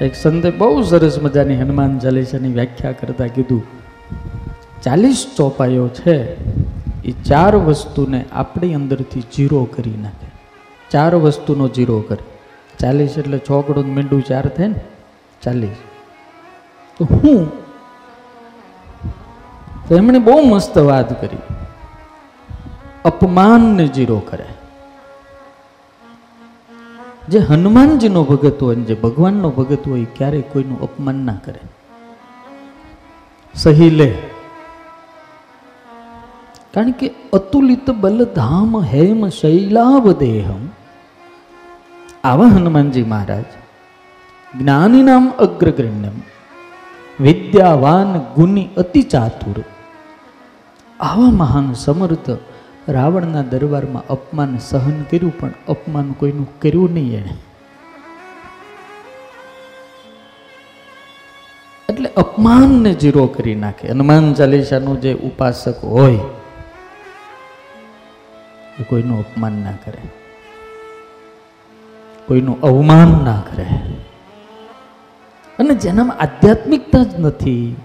એક સંતે બહુ સરસ મજાની હનુમાન ચાલીસાની વ્યાખ્યા કરતા કીધું, ચાલીસ ચોપાઈઓ છે એ ચાર વસ્તુને આપણી અંદરથી જીરો કરી નાખે. ચાર વસ્તુનો જીરો કરે. ચાલીસ એટલે છોકડું મીંડું ચાર થાય ને? ચાલીસ. તો હું? તો એમણે બહુ મસ્ત વાત કરી. અપમાનને જીરો કરે. જે હનુમાનજીનો ભગત હોય જે ભગવાનનો ભગત હોય ક્યારેય કોઈનું અપમાન ના કરે. સહી લે. કારણ કે અતુલિત બલધામ હેમ શૈલાવ દેહમ આવા હનુમાનજી મહારાજ જ્ઞાનીનામ અગ્રગણ્યમ, વિદ્યાવાન ગુની અતિ ચાતુર. આવા મહાન સમર્થ રાવણના દરબારમાં અપમાન સહન કર્યું, પણ અપમાન કોઈનું કર્યું નહીં એણે. એટલે અપમાનને જીરો કરી નાખે. હનુમાન ચાલીસાનું જે ઉપાસક હોય, એ કોઈનું અપમાન ના કરે. કોઈનું અવમાન ના કરે. અને જેનામાં આધ્યાત્મિકતા જ નથી,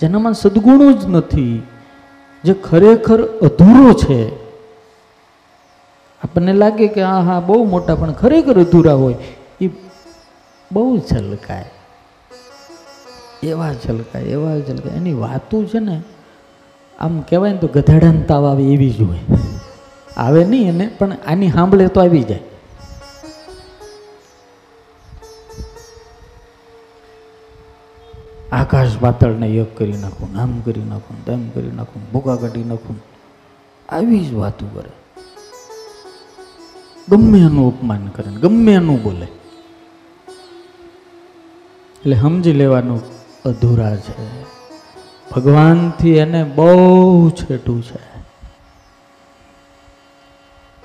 જેનામાં સદગુણો જ નથી જે ખરેખર અધૂરો છે. આપણને લાગે કે આ હા બહુ મોટા, પણ ખરેખર અધૂરા હોય. એ બહુ છલકાય એવા છલકાય એવા છલકાય એની વાતો છે ને, આમ કહેવાય ને તો ગધેડાને તાવ આવે એવી જ હોય. આવે નહીં એને, પણ આની સાંભળે તો આવી જાય. આકાશ પાતળને એક કરી નાખું ને આમ કરી નાખું, તેમ કરી નાખું ભૂકા કાઢી નાખું. આવી જ વાતો કરે. ગમે એનું અપમાન કરે ગમે એનું બોલે. એટલે સમજી લેવાનું અધૂરા છે. ભગવાનથી એને બહુ છેટું છે.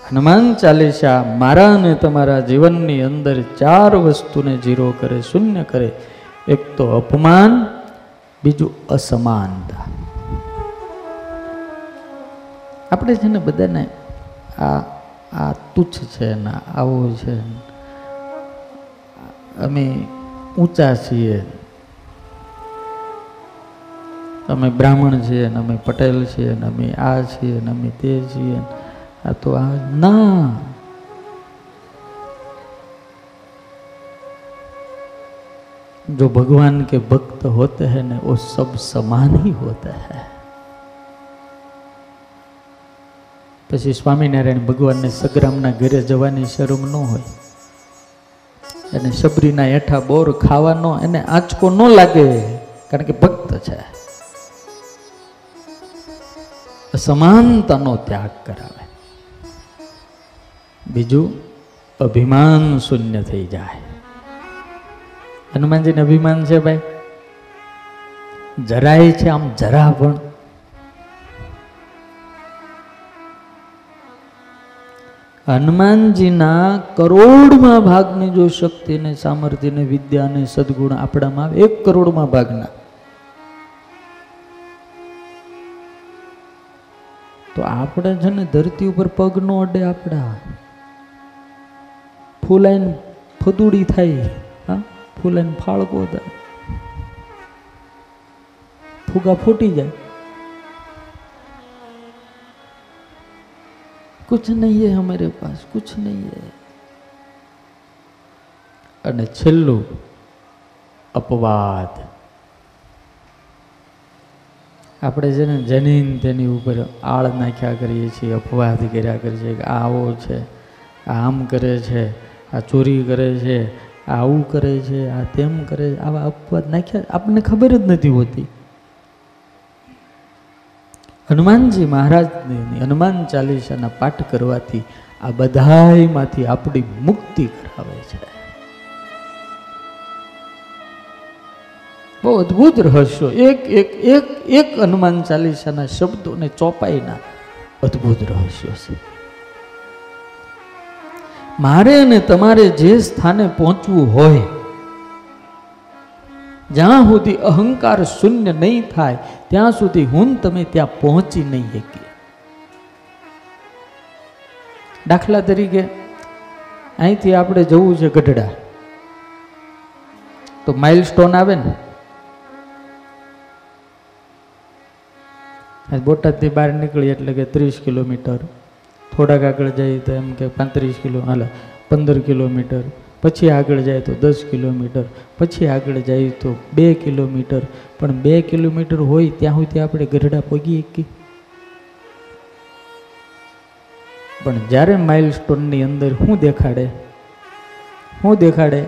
હનુમાન ચાલીસા મારા અને તમારા જીવનની અંદર ચાર વસ્તુને જીરો કરે, શૂન્ય કરે. એક તો અપમાન, બીજું અસમાનતા. આપણે છે ને બધાને આ આ તુચ્છ છે ને આવું છે અમે ઊંચા છીએ. અમે બ્રાહ્મણ છીએ ને અમે પટેલ છીએ ને અમે આ છીએ ને અમે તે છીએ આ તો આ ના. जो भगवान के भक्त होते हैं ना वो सब समान ही होता है પછી સ્વામિનારાયણ ભગવાનને સગ્રામના ઘરે જવાની શરમ ન હોય અને સબરીના હેઠા બોર ખાવાનો એને આંચકો ન લાગે કારણ કે ભક્ત છે સમાનતાનો ત્યાગ કરાવે બીજું અભિમાન શૂન્ય થઈ જાય હનુમાનજીને અભિમાન છે ભાઈ? જરાય છે આમ જરા પણ. હનુમાનજીના કરોડમાં ભાગની જો શક્તિ ને સામર્થ્ય ને વિદ્યા ને સદગુણ આપણામાં આવે, એક કરોડમાં ભાગના. તો આપણે છે ને ધરતી ઉપર પગ નો અડે આપણા. ફૂલાઈને ફદુડી થાય. ફૂલાઈને ફાળકો થાય ફૂગા ફૂટી જાય. કુછ નહીં હે હમારે પાસ, કુછ નહીં હે. અને છેલ્લું અપવાદ. આપણે છે ને જનીન તેની ઉપર આળ નાખ્યા કરીએ છીએ, અપવાદ કર્યા કરીએ છીએ કે આવો છે, આ આમ કરે છે, આ ચોરી કરે છે આવું કરે છે, આ તેમ કરે છે, આવા અપવાદ નાખ્યા આપણને ખબર જ નથી હોતી. હનુમાનજી મહારાજની હનુમાન ચાલીસાના પાઠ કરવાથી આ બધામાંથી આપણી મુક્તિ કરાવે છે. બહુ અદ્ભુત રહસ્યો. એક એક એક એક હનુમાન ચાલીસાના શબ્દોને ચોપાઈના અદ્ભુત રહસ્યો છે. મારે અને તમારે જે સ્થાને પહોંચવું હોય, જ્યાં સુધી અહંકાર શૂન્ય નહીં થાય, ત્યાં સુધી હું તમે ત્યાં પહોંચી નહીં શકીએ. દાખલા તરીકે, અહીંથી આપણે જવું છે ગઢડા. તો માઇલ સ્ટોન આવે ને? બોટાદથી બહાર નીકળી એટલે કે ત્રીસ કિલોમીટર. થોડાક આગળ જાય તો એમ કે પાંત્રીસ કિલો, હાલ, પંદર કિલોમીટર, પછી આગળ જાય તો દસ કિલોમીટર, પછી આગળ જાય તો બે કિલોમીટર, પણ બે કિલોમીટર હોય ત્યાં સુધી આપણે ગઢડા પગી કે પણ જ્યારે માઇલ સ્ટોનની અંદર શું દેખાડે શું દેખાડે,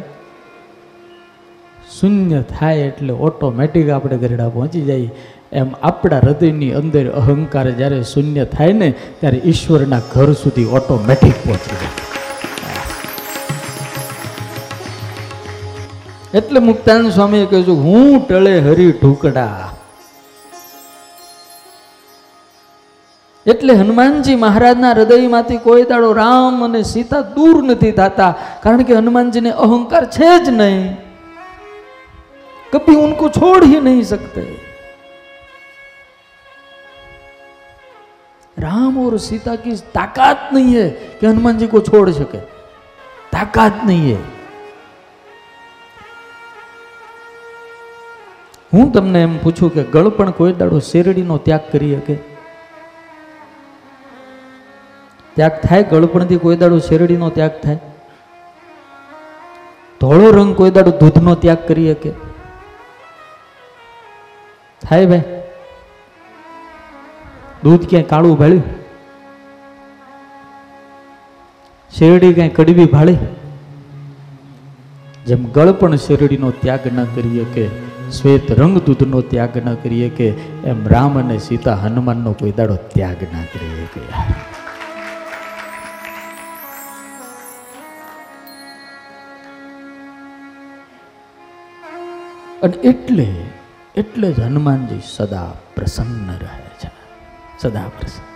શૂન્ય થાય એટલે ઓટોમેટિક આપણે ગરડા પહોંચી જઈએ એમ આપણા હૃદયની અંદર અહંકાર જ્યારે શૂન્ય થાય ને, ત્યારે ઈશ્વરના ઘર સુધી ઓટોમેટિક પહોંચી જાય. એટલે મુક્તાનંદ સ્વામીએ કહ્યું હું ટળે હરી ઢુકડા. એટલે હનુમાનજી મહારાજના હૃદયમાંથી કોઈ દાડો રામ અને સીતા દૂર નથી થતા, કારણ કે હનુમાનજીને અહંકાર છે જ નહીં. કભી ઉનકો છોડ હી નહીં સકતે राम और सीता की ताकत नहीं है कि हनुमान जी को छोड़ सके ताकत नहीं है હું તમને એમ પૂછું કે ગળ પણ કોઈ દાડો શેરડીનો ત્યાગ કરી શકે ત્યાગ થાય ગળપણથી કોઈ દાડો શેરડીનો ત્યાગ થાય ધોળો રંગ કોઈ દાડો દૂધનો ત્યાગ કરી શકે થાય ભાઈ દૂધ ક્યાંય કાળું ભાળ્યું શેરડી ક્યાંય કડવી ભાળી? જેમ ગળપણ શેરડીનો ત્યાગ ન કરીએ કે, શ્વેત રંગ દૂધનો ત્યાગ ન કરીએ કે, એમ રામ અને સીતા હનુમાનનો કોઈ દાડો ત્યાગ ના કરીએ કે. અને એટલે એટલે જ હનુમાનજી સદા પ્રસન્ન રહે છે. સદા પ્રસન્ન